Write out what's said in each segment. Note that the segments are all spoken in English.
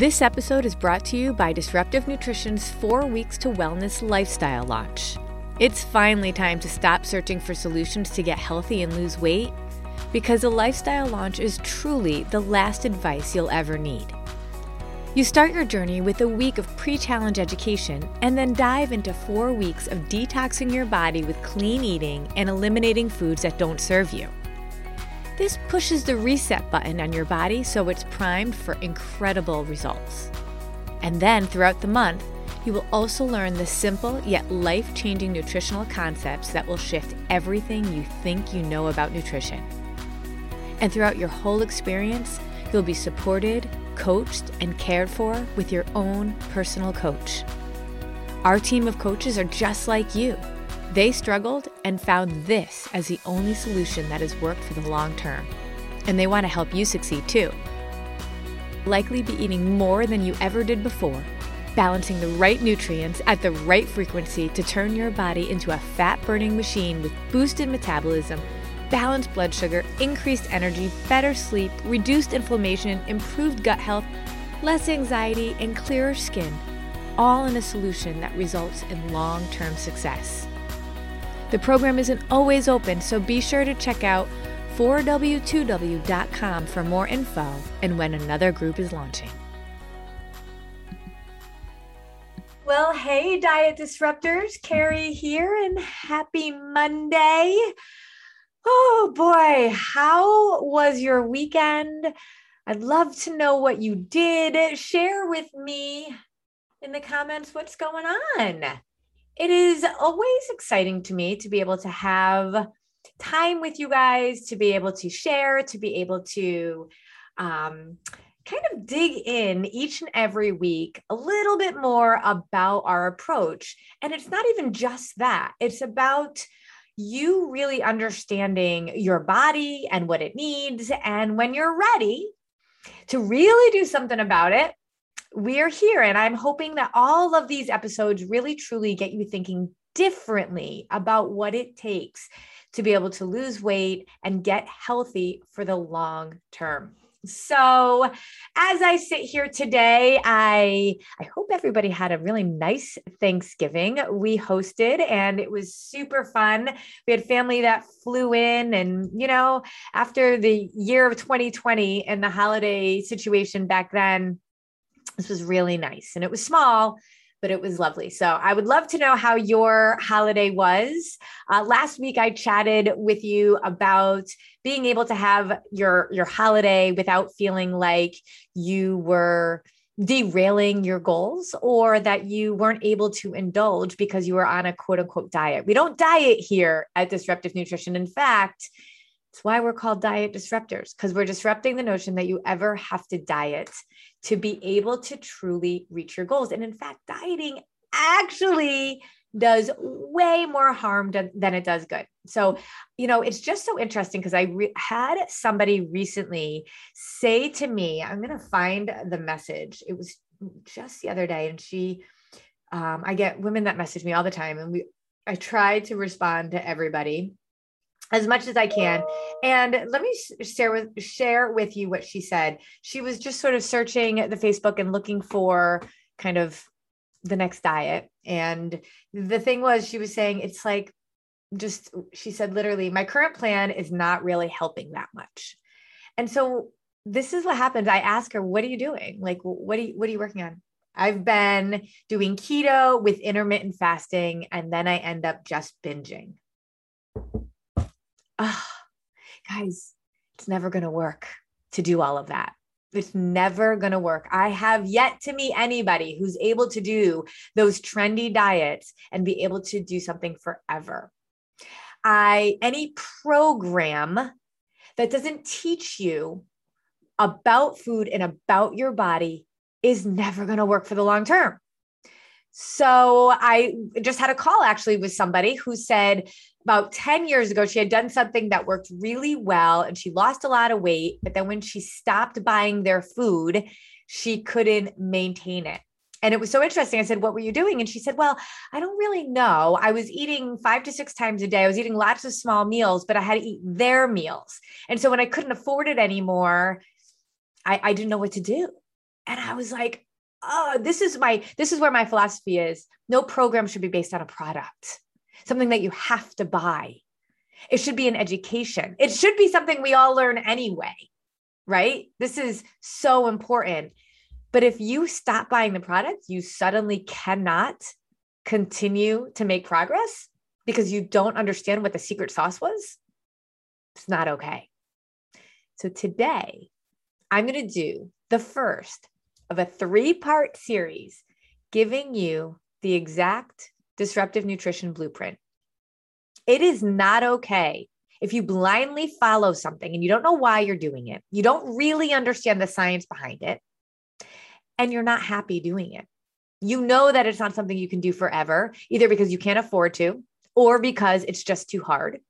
This episode is brought to you by Disruptive Nutrition's Four Weeks to Wellness Lifestyle launch. It's finally time to stop searching for solutions to get healthy and lose weight because a lifestyle launch is truly the last advice you'll ever need. You start your journey with a week of pre challenge education and then dive into four weeks of detoxing your body with clean eating and eliminating foods that don't serve you. This pushes the reset button on your body so it's primed for incredible results. And then throughout the month, you will also learn the simple yet life changing nutritional concepts that will shift everything you think you know about nutrition. And throughout your whole experience, you'll be supported, coached, and cared for with your own personal coach. Our team of coaches are just like you they struggled and found this as the only solution that has worked for the long term. And they want to help you succeed too. Likely be eating more than you ever did before, balancing the right nutrients at the right frequency to turn your body into a fat burning machine with boosted metabolism, balanced blood sugar, increased energy, better sleep, reduced inflammation, improved gut health, less anxiety, and clearer skin, all in a solution that results in long term success. The program isn't always open, so be sure to check out 4w2w.com for more info and when another group is launching. Well, hey, Diet Disruptors, Carrie here, and happy Monday. Oh boy, how was your weekend? I'd love to know what you did. Share with me in the comments what's going on it is always exciting to me to be able to have time with you guys, to be able to share, to be able to um, kind of dig in each and every week a little bit more about our approach. And it's not even just that, it's about you really understanding your body and what it needs. And when you're ready to really do something about it, we're here. And I'm hoping that all of these episodes really truly get you thinking differently about what it takes to be able to lose weight and get healthy for the long term. So, as I sit here today, I I hope everybody had a really nice Thanksgiving. We hosted and it was super fun. We had family that flew in and, you know, after the year of 2020 and the holiday situation back then, this was really nice and it was small, but it was lovely. So I would love to know how your holiday was. Uh, last week I chatted with you about being able to have your your holiday without feeling like you were derailing your goals or that you weren't able to indulge because you were on a quote unquote diet. We don't diet here at Disruptive Nutrition. In fact, it's why we're called diet disruptors because we're disrupting the notion that you ever have to diet to be able to truly reach your goals. And in fact, dieting actually does way more harm than it does good. So, you know, it's just so interesting because I re- had somebody recently say to me, I'm going to find the message. It was just the other day, and she, um, I get women that message me all the time, and we, I try to respond to everybody as much as I can. And let me share with share with you what she said. She was just sort of searching the Facebook and looking for kind of the next diet. And the thing was, she was saying it's like just she said literally, my current plan is not really helping that much. And so this is what happens. I ask her, "What are you doing? Like, what are you what are you working on?" I've been doing keto with intermittent fasting, and then I end up just binging. Oh, guys, it's never going to work to do all of that. It's never going to work. I have yet to meet anybody who's able to do those trendy diets and be able to do something forever. I any program that doesn't teach you about food and about your body is never going to work for the long term. So I just had a call actually with somebody who said about 10 years ago, she had done something that worked really well and she lost a lot of weight. But then when she stopped buying their food, she couldn't maintain it. And it was so interesting. I said, What were you doing? And she said, Well, I don't really know. I was eating five to six times a day. I was eating lots of small meals, but I had to eat their meals. And so when I couldn't afford it anymore, I, I didn't know what to do. And I was like, Oh, this is my, this is where my philosophy is. No program should be based on a product, something that you have to buy. It should be an education. It should be something we all learn anyway, right? This is so important. But if you stop buying the product, you suddenly cannot continue to make progress because you don't understand what the secret sauce was. It's not okay. So today, I'm going to do the first of a three part series giving you the exact disruptive nutrition blueprint. It is not okay if you blindly follow something and you don't know why you're doing it, you don't really understand the science behind it, and you're not happy doing it. You know that it's not something you can do forever, either because you can't afford to or because it's just too hard.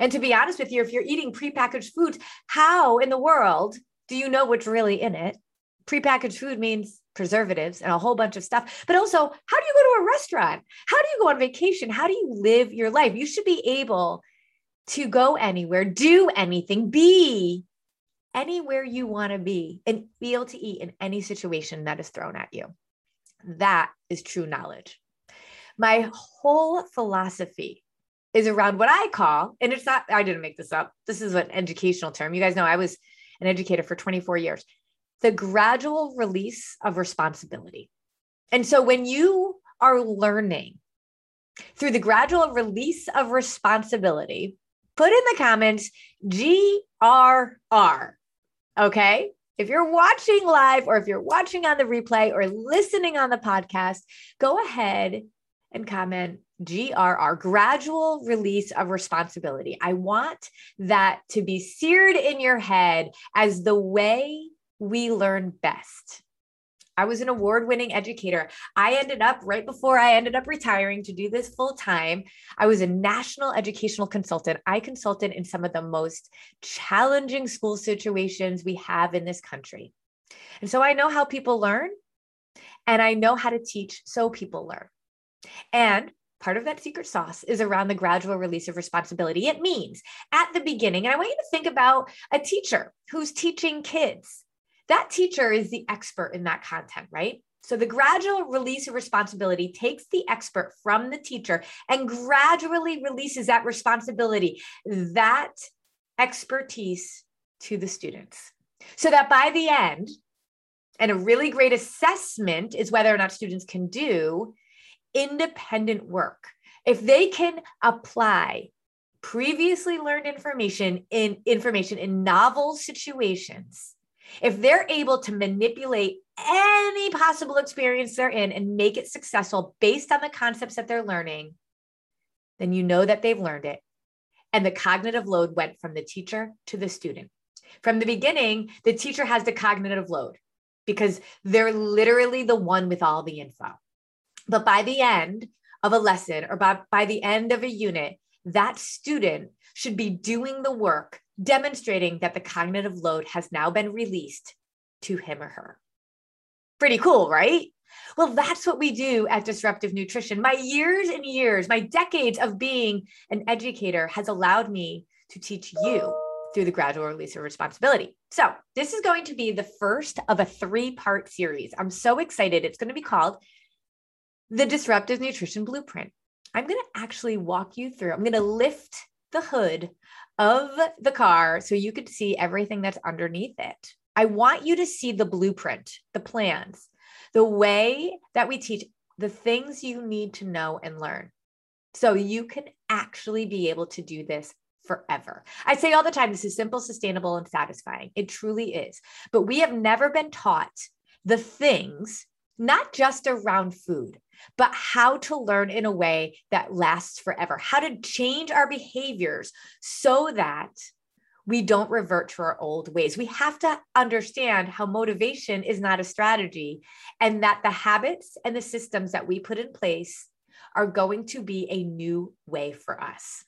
And to be honest with you, if you're eating prepackaged foods, how in the world do you know what's really in it? Prepackaged food means preservatives and a whole bunch of stuff. But also, how do you go to a restaurant? How do you go on vacation? How do you live your life? You should be able to go anywhere, do anything, be anywhere you want to be and be able to eat in any situation that is thrown at you. That is true knowledge. My whole philosophy is around what I call, and it's not, I didn't make this up. This is an educational term. You guys know I was an educator for 24 years. The gradual release of responsibility. And so when you are learning through the gradual release of responsibility, put in the comments GRR. Okay. If you're watching live or if you're watching on the replay or listening on the podcast, go ahead and comment GRR, gradual release of responsibility. I want that to be seared in your head as the way we learn best. I was an award winning educator. I ended up right before I ended up retiring to do this full time. I was a national educational consultant. I consulted in some of the most challenging school situations we have in this country. And so I know how people learn and I know how to teach so people learn. And part of that secret sauce is around the gradual release of responsibility. It means at the beginning, and I want you to think about a teacher who's teaching kids that teacher is the expert in that content, right? So the gradual release of responsibility takes the expert from the teacher and gradually releases that responsibility, that expertise to the students. So that by the end, and a really great assessment is whether or not students can do independent work. If they can apply previously learned information in information in novel situations if they're able to manipulate any possible experience they're in and make it successful based on the concepts that they're learning, then you know that they've learned it. And the cognitive load went from the teacher to the student. From the beginning, the teacher has the cognitive load because they're literally the one with all the info. But by the end of a lesson or by, by the end of a unit, that student should be doing the work demonstrating that the cognitive load has now been released to him or her. Pretty cool, right? Well, that's what we do at Disruptive Nutrition. My years and years, my decades of being an educator has allowed me to teach you through the gradual release of responsibility. So, this is going to be the first of a three part series. I'm so excited. It's going to be called the Disruptive Nutrition Blueprint. I'm going to actually walk you through, I'm going to lift the hood of the car so you could see everything that's underneath it. I want you to see the blueprint, the plans, the way that we teach the things you need to know and learn so you can actually be able to do this forever. I say all the time this is simple, sustainable, and satisfying. It truly is. But we have never been taught the things, not just around food, but how to learn in a way that lasts forever, how to change our behaviors so that we don't revert to our old ways. We have to understand how motivation is not a strategy and that the habits and the systems that we put in place are going to be a new way for us.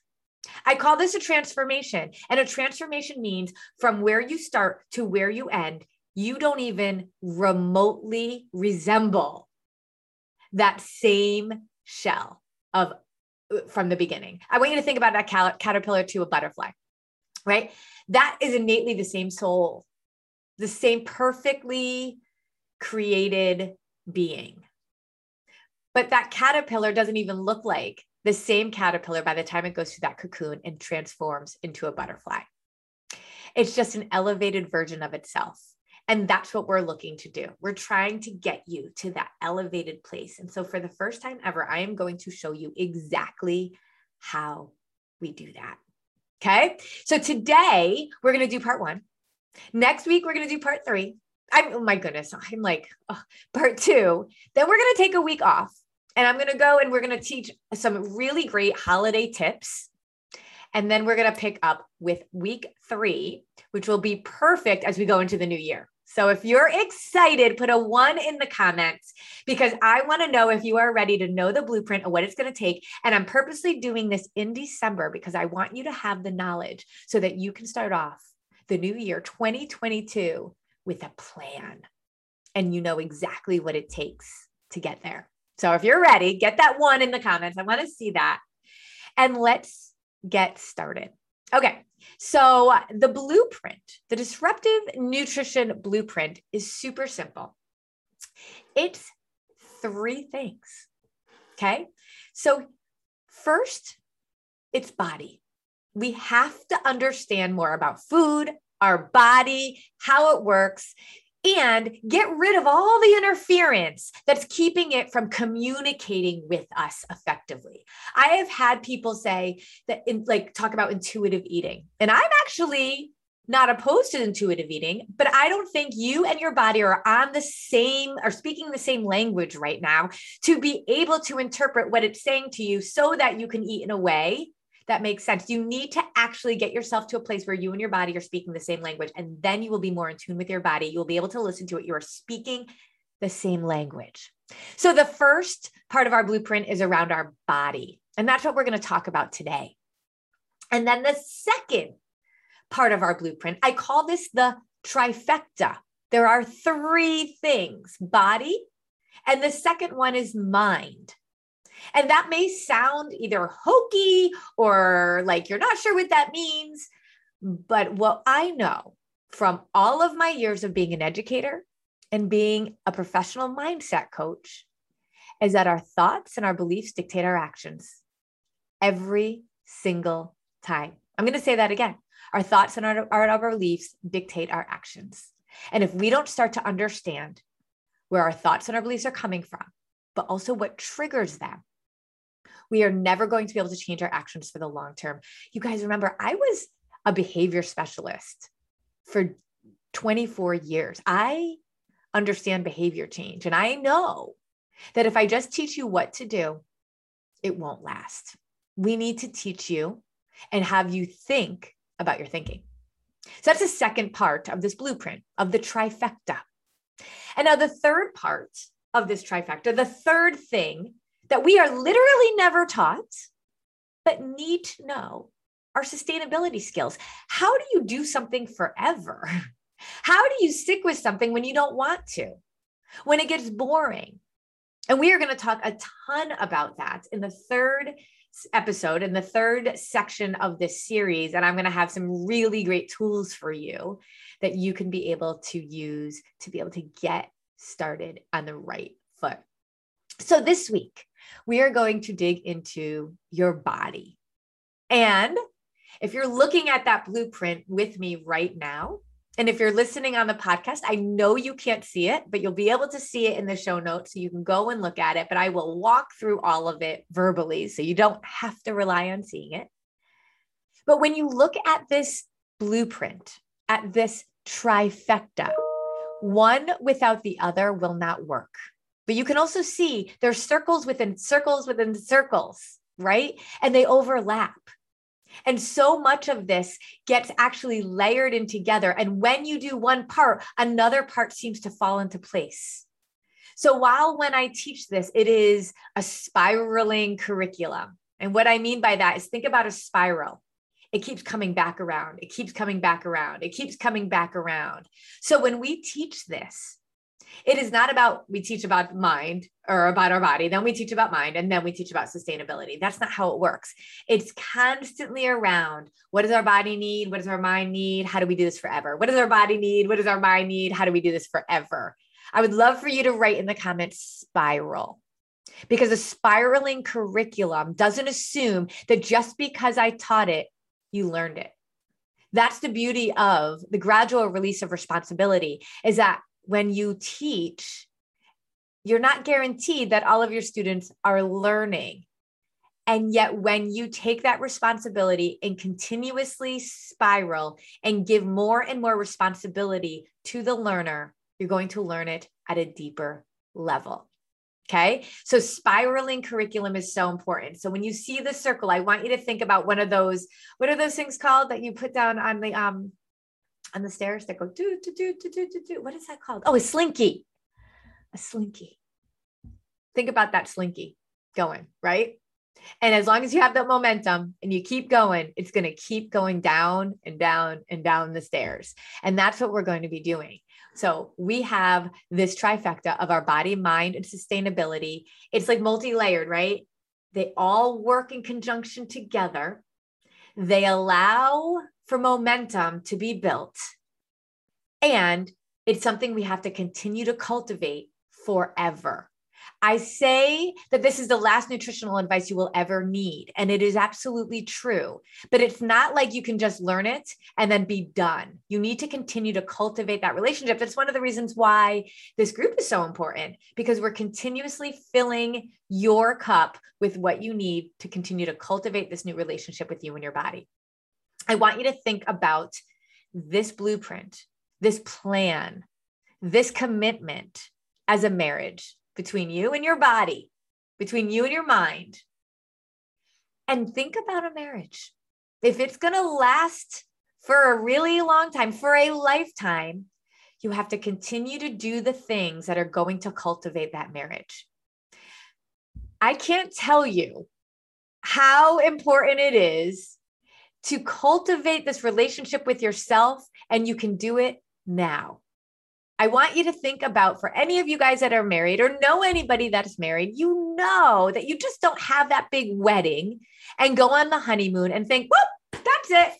I call this a transformation. And a transformation means from where you start to where you end, you don't even remotely resemble that same shell of uh, from the beginning. I want you to think about that cal- caterpillar to a butterfly, right? That is innately the same soul, the same perfectly created being. But that caterpillar doesn't even look like the same caterpillar by the time it goes through that cocoon and transforms into a butterfly. It's just an elevated version of itself. And that's what we're looking to do. We're trying to get you to that elevated place. And so, for the first time ever, I am going to show you exactly how we do that. Okay. So, today we're going to do part one. Next week, we're going to do part three. I'm, oh my goodness, I'm like, oh, part two. Then we're going to take a week off and I'm going to go and we're going to teach some really great holiday tips. And then we're going to pick up with week three, which will be perfect as we go into the new year. So if you're excited, put a one in the comments because I want to know if you are ready to know the blueprint of what it's going to take. And I'm purposely doing this in December because I want you to have the knowledge so that you can start off the new year 2022 with a plan and you know exactly what it takes to get there. So if you're ready, get that one in the comments. I want to see that. And let's get started. Okay. So, the blueprint, the disruptive nutrition blueprint is super simple. It's three things. Okay. So, first, it's body. We have to understand more about food, our body, how it works, and get rid of all the interference that's keeping it from communicating with us effectively. I have had people say that, in, like, talk about intuitive eating, and I'm actually not opposed to intuitive eating, but I don't think you and your body are on the same, are speaking the same language right now to be able to interpret what it's saying to you so that you can eat in a way that makes sense. You need to actually get yourself to a place where you and your body are speaking the same language, and then you will be more in tune with your body. You'll be able to listen to it. You are speaking the same language. So, the first part of our blueprint is around our body, and that's what we're going to talk about today. And then the second part of our blueprint, I call this the trifecta. There are three things body, and the second one is mind. And that may sound either hokey or like you're not sure what that means. But what I know from all of my years of being an educator and being a professional mindset coach is that our thoughts and our beliefs dictate our actions every single time. I'm going to say that again. Our thoughts and our, our, our beliefs dictate our actions. And if we don't start to understand where our thoughts and our beliefs are coming from, but also what triggers them, we are never going to be able to change our actions for the long term. You guys remember, I was a behavior specialist for 24 years. I understand behavior change, and I know that if I just teach you what to do, it won't last. We need to teach you and have you think about your thinking. So that's the second part of this blueprint of the trifecta. And now the third part of this trifecta, the third thing that we are literally never taught, but need to know our sustainability skills. How do you do something forever? How do you stick with something when you don't want to, when it gets boring? And we are going to talk a ton about that in the third episode, in the third section of this series. And I'm going to have some really great tools for you that you can be able to use to be able to get started on the right foot. So this week, we are going to dig into your body. And if you're looking at that blueprint with me right now, And if you're listening on the podcast, I know you can't see it, but you'll be able to see it in the show notes. So you can go and look at it. But I will walk through all of it verbally. So you don't have to rely on seeing it. But when you look at this blueprint, at this trifecta, one without the other will not work. But you can also see there's circles within circles within circles, right? And they overlap. And so much of this gets actually layered in together. And when you do one part, another part seems to fall into place. So while when I teach this, it is a spiraling curriculum. And what I mean by that is think about a spiral. It keeps coming back around. It keeps coming back around. It keeps coming back around. So when we teach this, it is not about we teach about mind or about our body, then we teach about mind, and then we teach about sustainability. That's not how it works. It's constantly around what does our body need? What does our mind need? How do we do this forever? What does our body need? What does our mind need? How do we do this forever? I would love for you to write in the comments spiral because a spiraling curriculum doesn't assume that just because I taught it, you learned it. That's the beauty of the gradual release of responsibility is that when you teach, you're not guaranteed that all of your students are learning. And yet, when you take that responsibility and continuously spiral and give more and more responsibility to the learner, you're going to learn it at a deeper level. Okay. So spiraling curriculum is so important. So when you see the circle, I want you to think about one of those, what are those things called that you put down on the um on the stairs that go do do do do do do do. What is that called? Oh, a slinky. A slinky. Think about that slinky going, right? And as long as you have that momentum and you keep going, it's going to keep going down and down and down the stairs. And that's what we're going to be doing. So we have this trifecta of our body, mind, and sustainability. It's like multi layered, right? They all work in conjunction together. They allow for momentum to be built. And it's something we have to continue to cultivate forever. I say that this is the last nutritional advice you will ever need. And it is absolutely true. But it's not like you can just learn it and then be done. You need to continue to cultivate that relationship. That's one of the reasons why this group is so important because we're continuously filling your cup with what you need to continue to cultivate this new relationship with you and your body. I want you to think about this blueprint, this plan, this commitment as a marriage between you and your body, between you and your mind. And think about a marriage. If it's going to last for a really long time, for a lifetime, you have to continue to do the things that are going to cultivate that marriage. I can't tell you how important it is to cultivate this relationship with yourself, and you can do it now. I want you to think about for any of you guys that are married or know anybody that's married, you know that you just don't have that big wedding and go on the honeymoon and think, whoop, that's it.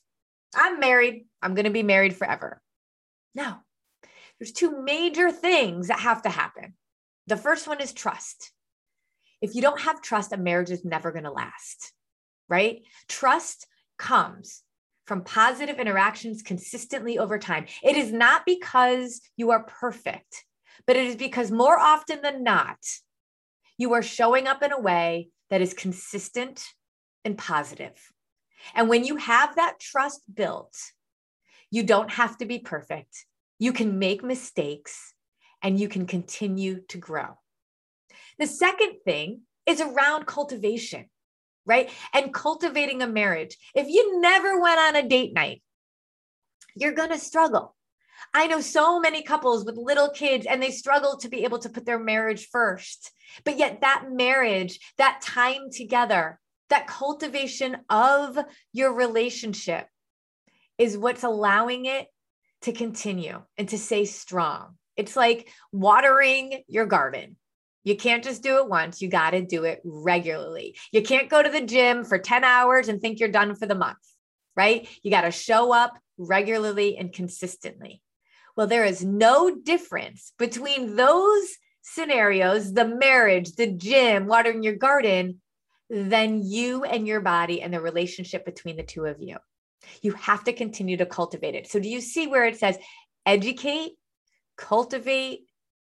I'm married. I'm going to be married forever. No, there's two major things that have to happen. The first one is trust. If you don't have trust, a marriage is never going to last, right? Trust comes from positive interactions consistently over time. It is not because you are perfect, but it is because more often than not, you are showing up in a way that is consistent and positive. And when you have that trust built, you don't have to be perfect. You can make mistakes and you can continue to grow. The second thing is around cultivation right? And cultivating a marriage. If you never went on a date night, you're going to struggle. I know so many couples with little kids and they struggle to be able to put their marriage first. But yet, that marriage, that time together, that cultivation of your relationship is what's allowing it to continue and to stay strong. It's like watering your garden. You can't just do it once. You got to do it regularly. You can't go to the gym for 10 hours and think you're done for the month, right? You got to show up regularly and consistently. Well, there is no difference between those scenarios, the marriage, the gym, watering your garden, than you and your body and the relationship between the two of you. You have to continue to cultivate it. So, do you see where it says educate, cultivate,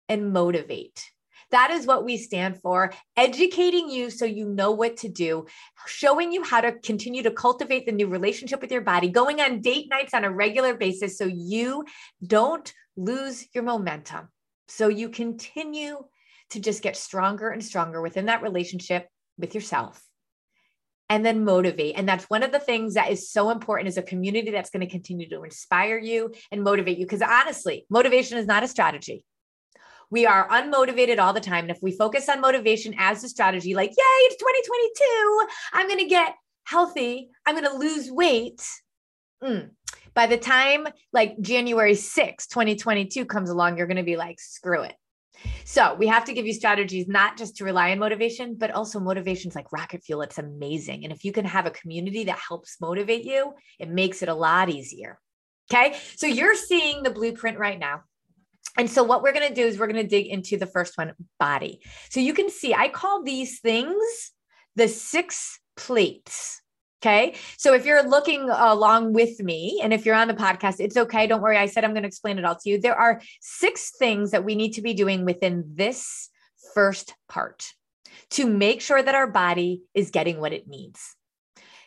and motivate. That is what we stand for, educating you so you know what to do, showing you how to continue to cultivate the new relationship with your body, going on date nights on a regular basis so you don't lose your momentum. So you continue to just get stronger and stronger within that relationship with yourself and then motivate. And that's one of the things that is so important is a community that's going to continue to inspire you and motivate you. Because honestly, motivation is not a strategy. We are unmotivated all the time. And if we focus on motivation as a strategy, like, yay, it's 2022, I'm going to get healthy, I'm going to lose weight. Mm. By the time like January 6, 2022 comes along, you're going to be like, screw it. So we have to give you strategies, not just to rely on motivation, but also motivations like rocket fuel. It's amazing. And if you can have a community that helps motivate you, it makes it a lot easier. Okay. So you're seeing the blueprint right now. And so what we're going to do is we're going to dig into the first one, body. So you can see I call these things the six plates. Okay. So if you're looking along with me and if you're on the podcast, it's okay. Don't worry. I said I'm going to explain it all to you. There are six things that we need to be doing within this first part to make sure that our body is getting what it needs.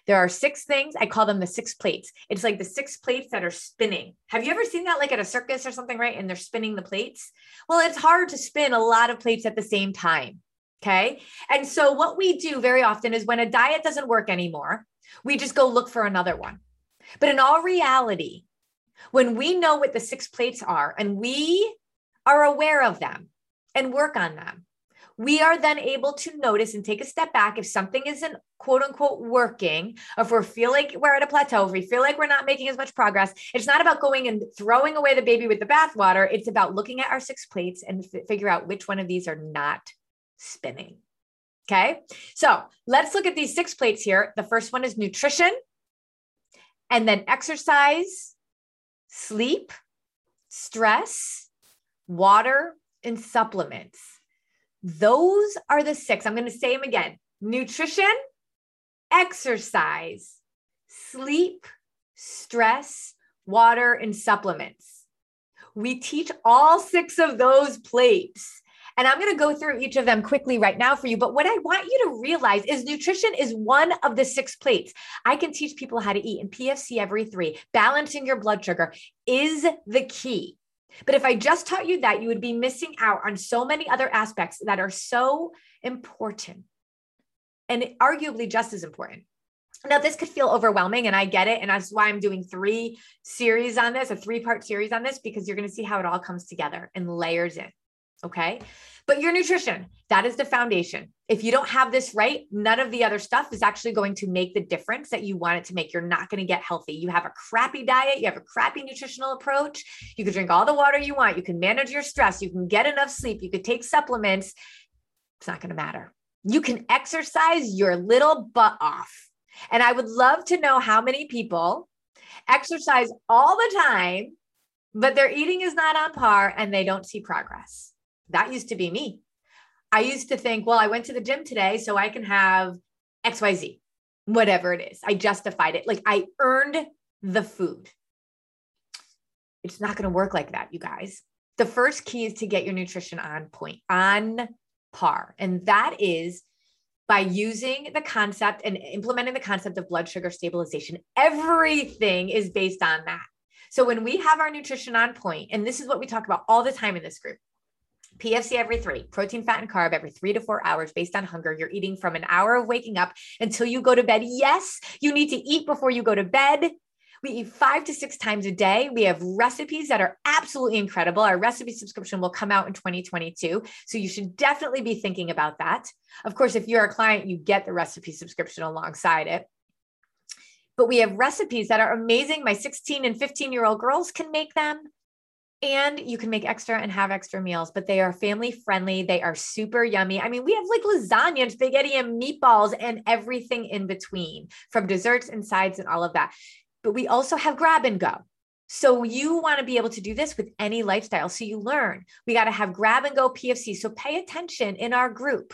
There are six things. I call them the six plates. It's like the six plates that are spinning. Have you ever seen that like at a circus or something, right? And they're spinning the plates? Well, it's hard to spin a lot of plates at the same time. Okay. And so, what we do very often is when a diet doesn't work anymore, we just go look for another one. But in all reality, when we know what the six plates are and we are aware of them and work on them, we are then able to notice and take a step back if something isn't quote unquote working, if we feel like we're at a plateau, if we feel like we're not making as much progress. It's not about going and throwing away the baby with the bathwater. It's about looking at our six plates and f- figure out which one of these are not spinning. Okay. So let's look at these six plates here. The first one is nutrition, and then exercise, sleep, stress, water, and supplements. Those are the six. I'm going to say them again nutrition, exercise, sleep, stress, water, and supplements. We teach all six of those plates. And I'm going to go through each of them quickly right now for you. But what I want you to realize is nutrition is one of the six plates. I can teach people how to eat in PFC every three. Balancing your blood sugar is the key. But if I just taught you that, you would be missing out on so many other aspects that are so important and arguably just as important. Now, this could feel overwhelming, and I get it. And that's why I'm doing three series on this, a three part series on this, because you're going to see how it all comes together and layers in. Okay. But your nutrition, that is the foundation. If you don't have this right, none of the other stuff is actually going to make the difference that you want it to make. You're not going to get healthy. You have a crappy diet, you have a crappy nutritional approach. You can drink all the water you want, you can manage your stress, you can get enough sleep, you could take supplements. It's not going to matter. You can exercise your little butt off. And I would love to know how many people exercise all the time, but their eating is not on par and they don't see progress. That used to be me. I used to think, well, I went to the gym today, so I can have XYZ, whatever it is. I justified it. Like I earned the food. It's not going to work like that, you guys. The first key is to get your nutrition on point, on par. And that is by using the concept and implementing the concept of blood sugar stabilization. Everything is based on that. So when we have our nutrition on point, and this is what we talk about all the time in this group, PFC every three, protein, fat, and carb every three to four hours based on hunger. You're eating from an hour of waking up until you go to bed. Yes, you need to eat before you go to bed. We eat five to six times a day. We have recipes that are absolutely incredible. Our recipe subscription will come out in 2022. So you should definitely be thinking about that. Of course, if you're a client, you get the recipe subscription alongside it. But we have recipes that are amazing. My 16 and 15 year old girls can make them and you can make extra and have extra meals, but they are family friendly. They are super yummy. I mean, we have like lasagna and spaghetti and meatballs and everything in between from desserts and sides and all of that. But we also have grab and go. So you want to be able to do this with any lifestyle. So you learn we got to have grab and go PFC. So pay attention in our group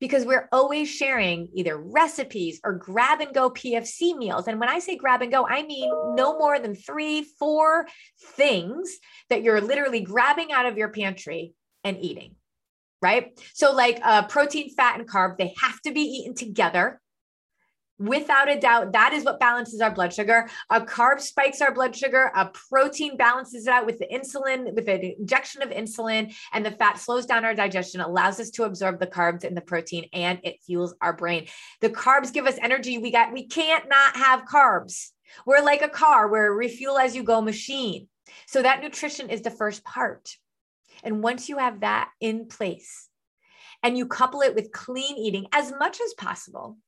because we're always sharing either recipes or grab and go PFC meals. And when I say grab and go, I mean no more than three, four things that you're literally grabbing out of your pantry and eating. Right. So, like uh, protein, fat, and carb, they have to be eaten together without a doubt that is what balances our blood sugar. A carb spikes our blood sugar. A protein balances it out with the insulin with the injection of insulin and the fat slows down our digestion allows us to absorb the carbs and the protein and it fuels our brain. The carbs give us energy we got we can't not have carbs. We're like a car we're a refuel as you go machine. So that nutrition is the first part. And once you have that in place and you couple it with clean eating as much as possible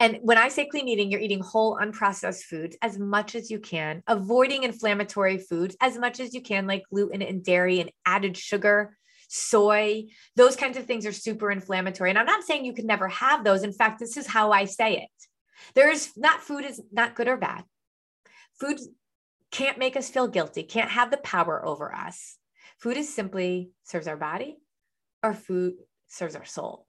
and when I say clean eating, you're eating whole, unprocessed foods as much as you can, avoiding inflammatory foods as much as you can, like gluten and dairy and added sugar, soy. Those kinds of things are super inflammatory. And I'm not saying you can never have those. In fact, this is how I say it. There's not food is not good or bad. Food can't make us feel guilty, can't have the power over us. Food is simply serves our body, or food serves our soul.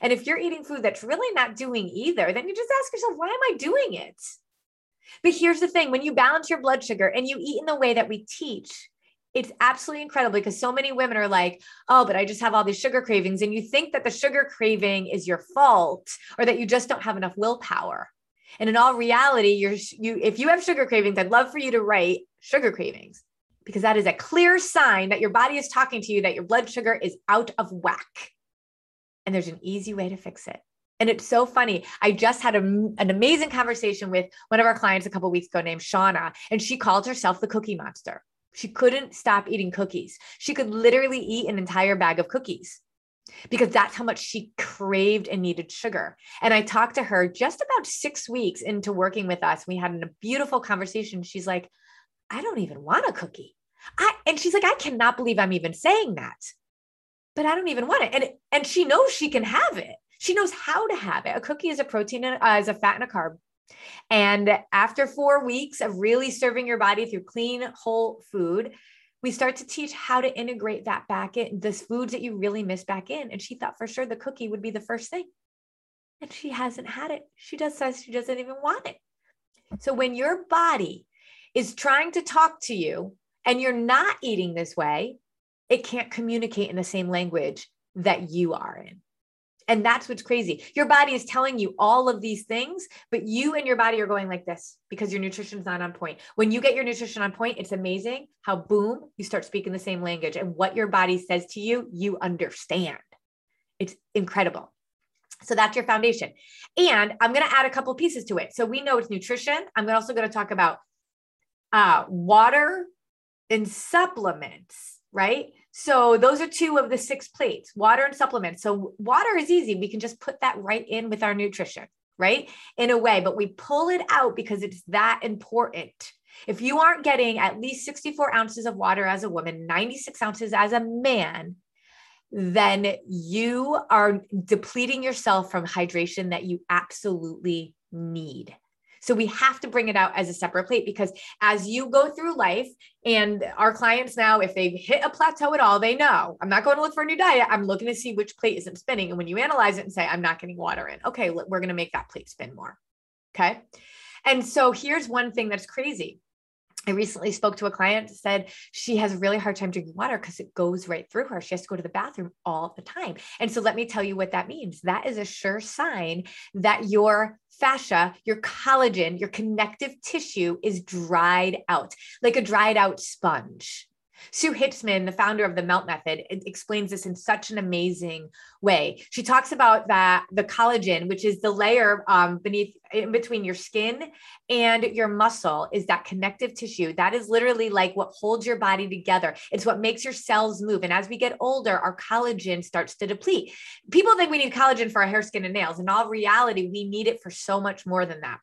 And if you're eating food that's really not doing either, then you just ask yourself, why am I doing it? But here's the thing when you balance your blood sugar and you eat in the way that we teach, it's absolutely incredible because so many women are like, oh, but I just have all these sugar cravings. And you think that the sugar craving is your fault or that you just don't have enough willpower. And in all reality, you're you if you have sugar cravings, I'd love for you to write sugar cravings because that is a clear sign that your body is talking to you that your blood sugar is out of whack and there's an easy way to fix it. And it's so funny. I just had a, an amazing conversation with one of our clients a couple weeks ago named Shauna, and she called herself the cookie monster. She couldn't stop eating cookies. She could literally eat an entire bag of cookies because that's how much she craved and needed sugar. And I talked to her just about six weeks into working with us. We had a beautiful conversation. She's like, I don't even want a cookie. I, and she's like, I cannot believe I'm even saying that but I don't even want it. And and she knows she can have it. She knows how to have it. A cookie is a protein, uh, is a fat and a carb. And after four weeks of really serving your body through clean, whole food, we start to teach how to integrate that back in, this foods that you really miss back in. And she thought for sure the cookie would be the first thing. And she hasn't had it. She just says she doesn't even want it. So when your body is trying to talk to you and you're not eating this way, it can't communicate in the same language that you are in. And that's what's crazy. Your body is telling you all of these things, but you and your body are going like this because your nutrition is not on point. When you get your nutrition on point, it's amazing how boom, you start speaking the same language and what your body says to you, you understand. It's incredible. So that's your foundation. And I'm going to add a couple pieces to it. So we know it's nutrition. I'm also going to talk about uh, water and supplements, right? So those are two of the six plates, water and supplements. So water is easy. We can just put that right in with our nutrition, right? In a way, but we pull it out because it's that important. If you aren't getting at least 64 ounces of water as a woman, 96 ounces as a man, then you are depleting yourself from hydration that you absolutely need. So we have to bring it out as a separate plate because as you go through life, and our clients now, if they've hit a plateau at all, they know I'm not going to look for a new diet. I'm looking to see which plate isn't spinning. And when you analyze it and say, I'm not getting water in, okay, we're going to make that plate spin more. Okay. And so here's one thing that's crazy. I recently spoke to a client said she has a really hard time drinking water because it goes right through her. She has to go to the bathroom all the time. And so let me tell you what that means. That is a sure sign that your fascia, your collagen, your connective tissue is dried out, like a dried out sponge. Sue Hitzmann, the founder of the Melt Method, explains this in such an amazing way. She talks about that the collagen, which is the layer um, beneath in between your skin and your muscle, is that connective tissue. That is literally like what holds your body together. It's what makes your cells move. And as we get older, our collagen starts to deplete. People think we need collagen for our hair, skin, and nails. In all reality, we need it for so much more than that.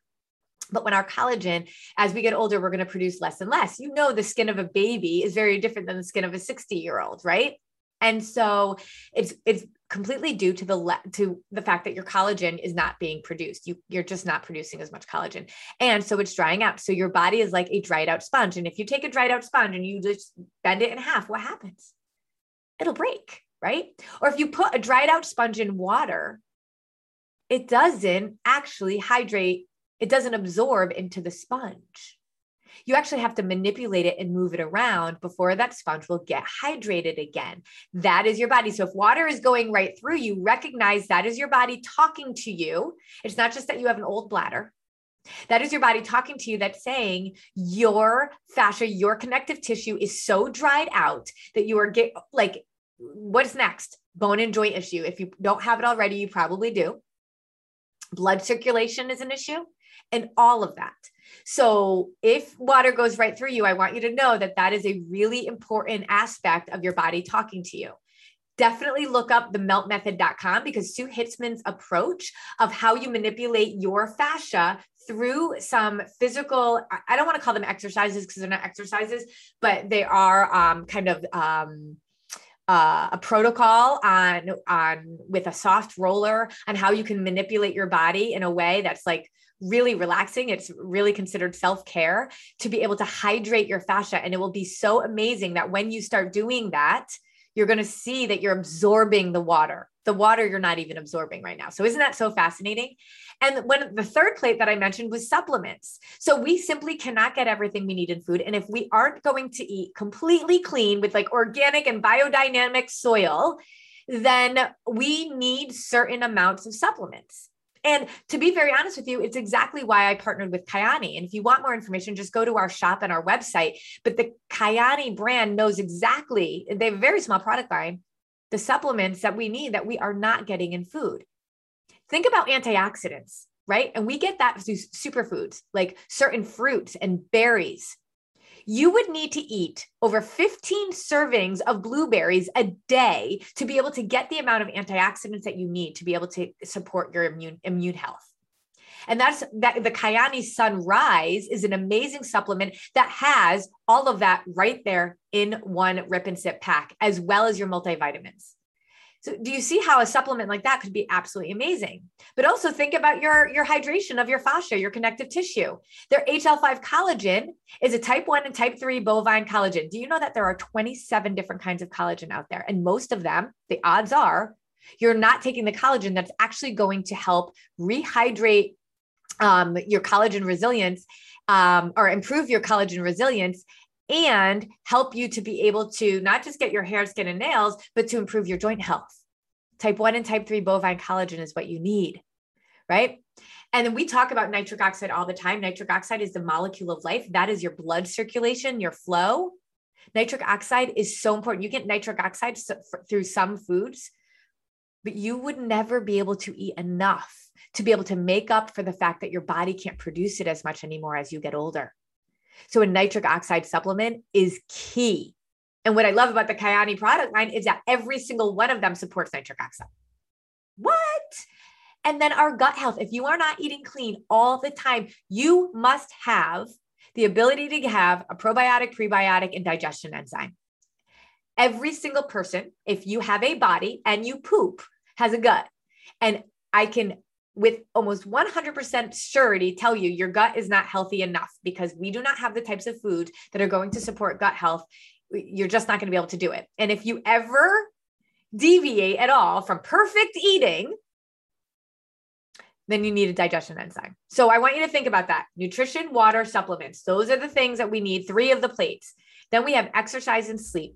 But when our collagen, as we get older, we're going to produce less and less. You know, the skin of a baby is very different than the skin of a 60 year old, right? And so it's it's completely due to the le- to the fact that your collagen is not being produced. You you're just not producing as much collagen, and so it's drying out. So your body is like a dried out sponge. And if you take a dried out sponge and you just bend it in half, what happens? It'll break right? Or if you put a dried out sponge in water, it doesn't actually hydrate, it doesn't absorb into the sponge. You actually have to manipulate it and move it around before that sponge will get hydrated again. That is your body. So if water is going right through you, recognize that is your body talking to you. It's not just that you have an old bladder. That is your body talking to you that's saying your fascia, your connective tissue is so dried out that you are get like what's next? Bone and joint issue. If you don't have it already, you probably do. Blood circulation is an issue and all of that. So, if water goes right through you, I want you to know that that is a really important aspect of your body talking to you. Definitely look up the meltmethod.com because Sue Hitzmann's approach of how you manipulate your fascia through some physical, I don't want to call them exercises because they're not exercises, but they are um, kind of um, uh, a protocol on on with a soft roller on how you can manipulate your body in a way that's like really relaxing. It's really considered self care to be able to hydrate your fascia. And it will be so amazing that when you start doing that, you're going to see that you're absorbing the water, the water you're not even absorbing right now. So, isn't that so fascinating? And when the third plate that I mentioned was supplements. So, we simply cannot get everything we need in food. And if we aren't going to eat completely clean with like organic and biodynamic soil, then we need certain amounts of supplements. And to be very honest with you, it's exactly why I partnered with Kyani. And if you want more information, just go to our shop and our website. But the Kyani brand knows exactly, they have a very small product line, the supplements that we need that we are not getting in food. Think about antioxidants, right? And we get that through superfoods like certain fruits and berries you would need to eat over 15 servings of blueberries a day to be able to get the amount of antioxidants that you need to be able to support your immune immune health. And that's that the Kyani Sunrise is an amazing supplement that has all of that right there in one rip and sip pack, as well as your multivitamins. So do you see how a supplement like that could be absolutely amazing? But also think about your, your hydration of your fascia, your connective tissue. Their HL5 collagen is a type 1 and type 3 bovine collagen. Do you know that there are 27 different kinds of collagen out there? And most of them, the odds are, you're not taking the collagen that's actually going to help rehydrate um, your collagen resilience um, or improve your collagen resilience and help you to be able to not just get your hair, skin, and nails, but to improve your joint health. Type 1 and type 3 bovine collagen is what you need, right? And then we talk about nitric oxide all the time. Nitric oxide is the molecule of life. That is your blood circulation, your flow. Nitric oxide is so important. You get nitric oxide through some foods, but you would never be able to eat enough to be able to make up for the fact that your body can't produce it as much anymore as you get older. So a nitric oxide supplement is key. And what I love about the Kyani product line is that every single one of them supports nitric oxide. What? And then our gut health. If you are not eating clean all the time, you must have the ability to have a probiotic, prebiotic, and digestion enzyme. Every single person, if you have a body and you poop, has a gut. And I can with almost 100% surety tell you your gut is not healthy enough because we do not have the types of food that are going to support gut health. You're just not going to be able to do it. And if you ever deviate at all from perfect eating, then you need a digestion enzyme. So I want you to think about that. Nutrition, water, supplements. Those are the things that we need, three of the plates. Then we have exercise and sleep.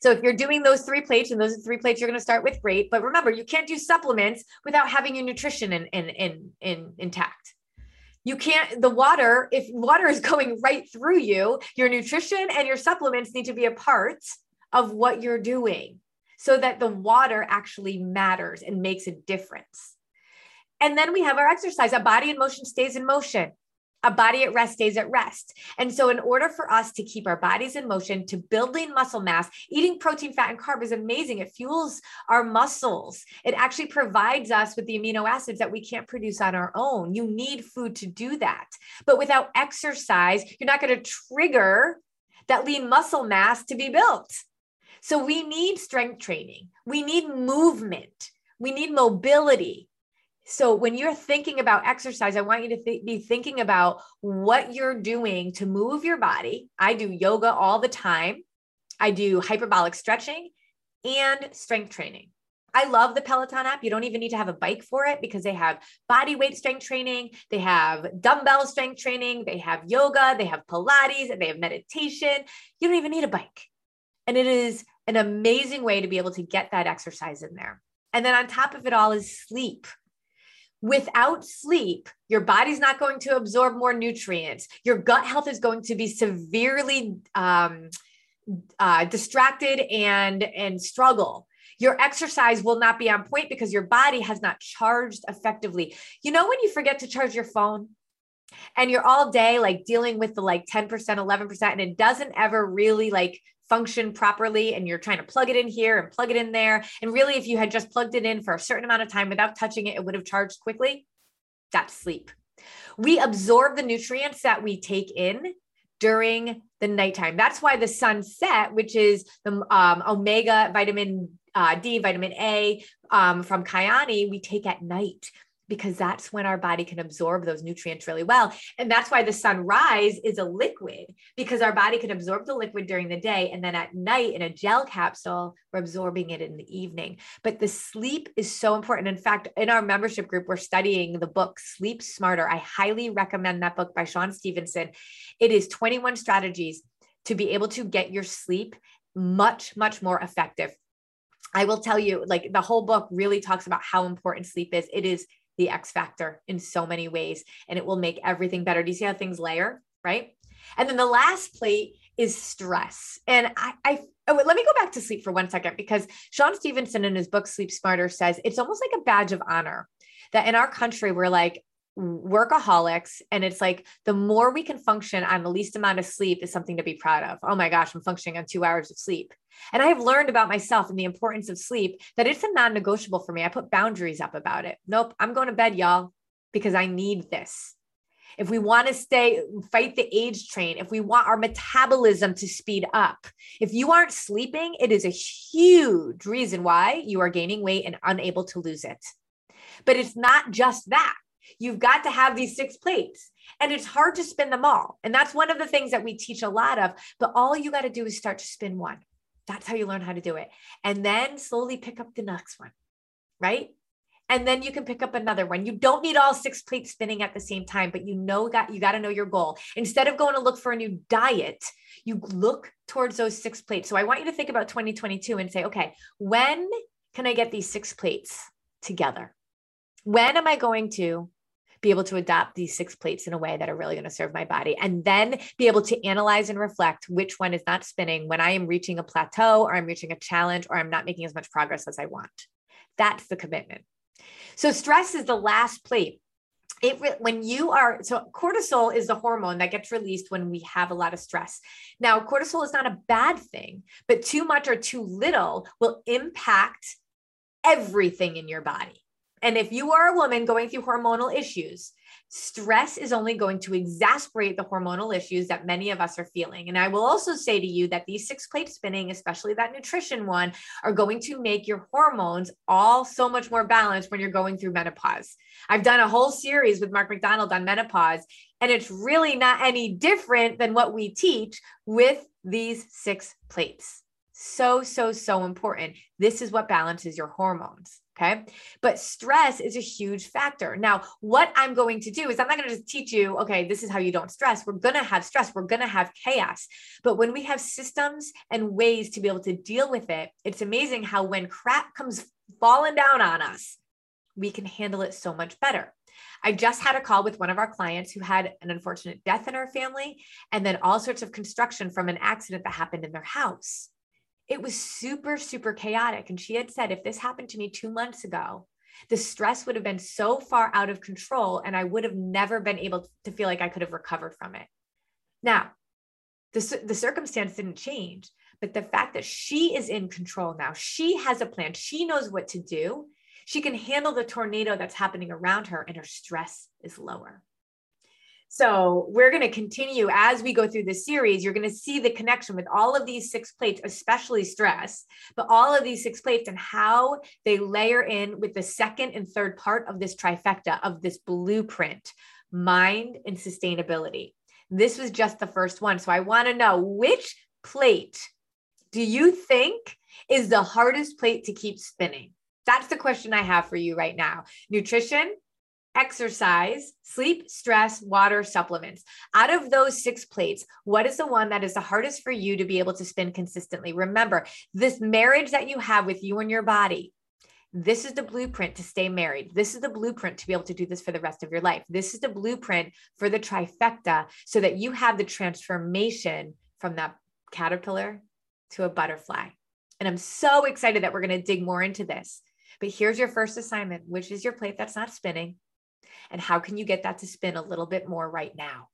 So if you're doing those three plates and those are three plates you're going to start with, great. But remember, you can't do supplements without having your nutrition in, in, in, in intact. You can't, the water, if water is going right through you, your nutrition and your supplements need to be a part of what you're doing so that the water actually matters and makes a difference. And then we have our exercise. A body in motion stays in motion a body at rest stays at rest. And so, in order for us to keep our bodies in motion, to building muscle mass, eating protein, fat, and carb is amazing. It fuels our muscles. It actually provides us with the amino acids that we can't produce on our own. You need food to do that. But without exercise, you're not going to trigger that lean muscle mass to be built. So, we need strength training, we need movement, we need mobility. So when you're thinking about exercise, I want you to th- be thinking about what you're doing to move your body. I do yoga all the time. I do hyperbolic stretching and strength training. I love the Peloton app. You don't even need to have a bike for it because they have body weight strength training, they have dumbbell strength training, they have yoga, they have Pilates, and they have meditation. You don't even need a bike. And it is an amazing way to be able to get that exercise in there. And then on top of it all is sleep. Without sleep, your body's not going to absorb more nutrients. Your gut health is going to be severely um, uh, distracted and and struggle your exercise will not be on point because your body has not charged effectively. You know, when you forget to charge your phone and you're all day like dealing with the like 10%, 11%, and it doesn't ever really like function properly and you're trying to plug it in here and plug it in there. And really, if you had just plugged it in for a certain amount of time without touching it, it would have charged quickly. That's sleep. We absorb the nutrients that we take in during the nighttime. That's why the sunset, which is the um, omega vitamin uh, D, vitamin A um, from Kyani, we take at night because that's when our body can absorb those nutrients really well. And that's why the sunrise is a liquid because our body can absorb the liquid during the day. And then at night in a gel capsule, we're absorbing it in the evening. But the sleep is so important. In fact, in our membership group, we're studying the book Sleep Smarter. I highly recommend that book by Shawn Stevenson. It is 21 strategies to be able to get your sleep much, much more effective. I will tell you, like the whole book really talks about how important sleep is. It is the X factor in so many ways, and it will make everything better. Do you see how things layer? Right. And then the last plate is stress. And I, I oh, let me go back to sleep for one second because Shawn Stevenson in his book Sleep Smarter says it's almost like a badge of honor that in our country we're like, workaholics and it's like the more we can function on the least amount of sleep is something to be proud of. Oh my gosh i'm functioning on two hours of sleep. And i have learned about myself and the importance of sleep that it's a non-negotiable for me. I put boundaries up about it. Nope i'm going to bed y'all because i need this. If we want to stay fight the age train if we want our metabolism to speed up if you aren't sleeping it is a huge reason why you are gaining weight and unable to lose it. But it's not just that You've got to have these six plates. And it's hard to spin them all. And that's one of the things that we teach a lot of. But all you got to do is start to spin one. That's how you learn how to do it. And then slowly pick up the next one, right? And then you can pick up another one. You don't need all six plates spinning at the same time, but you know that you got to know your goal. Instead of going to look for a new diet, you look towards those six plates. So I want you to think about 2022 and say, okay, when can I get these six plates together? When am I going to be able to adapt these six plates in a way that are really going to serve my body and then be able to analyze and reflect which one is not spinning when I am reaching a plateau or I'm reaching a challenge or I'm not making as much progress as I want. That's the commitment. So stress is the last plate. It when you are so cortisol is the hormone that gets released when we have a lot of stress. Now, cortisol is not a bad thing, but too much or too little will impact everything in your body. And if you are a woman going through hormonal issues, stress is only going to exacerbate the hormonal issues that many of us are feeling. And I will also say to you that these six plate spinning, especially that nutrition one, are going to make your hormones all so much more balanced when you're going through menopause. I've done a whole series with Mark McDonald on menopause, and it's really not any different than what we teach with these six plates. So, so, so important. This is what balances your hormones. Okay. But stress is a huge factor. Now, what I'm going to do is I'm not going to just teach you, okay, this is how you don't stress. We're going to have stress. We're going to have chaos. But when we have systems and ways to be able to deal with it, it's amazing how when crap comes falling down on us, we can handle it so much better. I just had a call with one of our clients who had an unfortunate death in her family and then all sorts of construction from an accident that happened in their house it was super, super chaotic. And she had said, if this happened to me two months ago, the stress would have been so far out of control and I would have never been able to feel like I could have recovered from it. Now, the, the circumstance didn't change, but the fact that she is in control now, she has a plan, she knows what to do. She can handle the tornado that's happening around her, and her stress is lower. So we're going to continue as we go through this series. You're going to see the connection with all of these six plates, especially stress, but all of these six plates and how they layer in with the second and third part of this trifecta of this blueprint mind and sustainability. This was just the first one. So I want to know which plate do you think is the hardest plate to keep spinning? That's the question I have for you right now. Nutrition, exercise, sleep, stress, water, supplements. Out of those six plates, what is the one that is the hardest for you to be able to spin consistently? Remember, this marriage that you have with you and your body, this is the blueprint to stay married. This is the blueprint to be able to do this for the rest of your life. This is the blueprint for the trifecta so that you have the transformation from that caterpillar to a butterfly. And I'm so excited that we're going to dig more into this. But here's your first assignment, which is your plate that's not spinning. And how can you get that to spin a little bit more right now?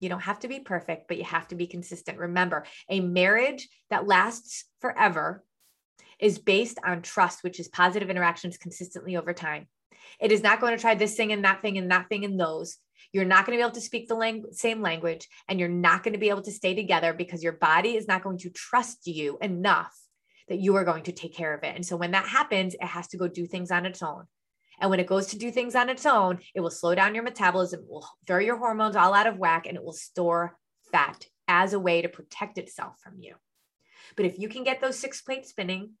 You don't have to be perfect, but you have to be consistent. Remember, a marriage that lasts forever is based on trust, which is positive interactions consistently over time. It is not going to try this thing and that thing and that thing and those. You're not going to be able to speak the lang- same language and you're not going to be able to stay together because your body is not going to trust you enough that you are going to take care of it. And so when that happens, it has to go do things on its own. And when it goes to do things on its own, it will slow down your metabolism, will throw your hormones all out of whack, and it will store fat as a way to protect itself from you. But if you can get those six plates spinning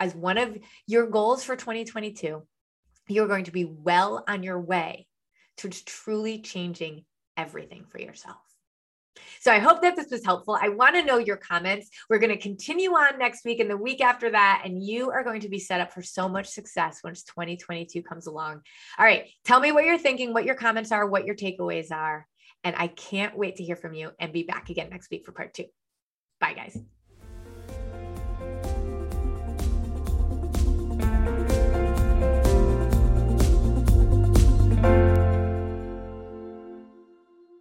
as one of your goals for 2022, you're going to be well on your way towards truly changing everything for yourself. So I hope that this was helpful. I want to know your comments. We're going to continue on next week and the week after that. And you are going to be set up for so much success once 2022 comes along. All right. Tell me what you're thinking, what your comments are, what your takeaways are. And I can't wait to hear from you and be back again next week for part two. Bye, guys.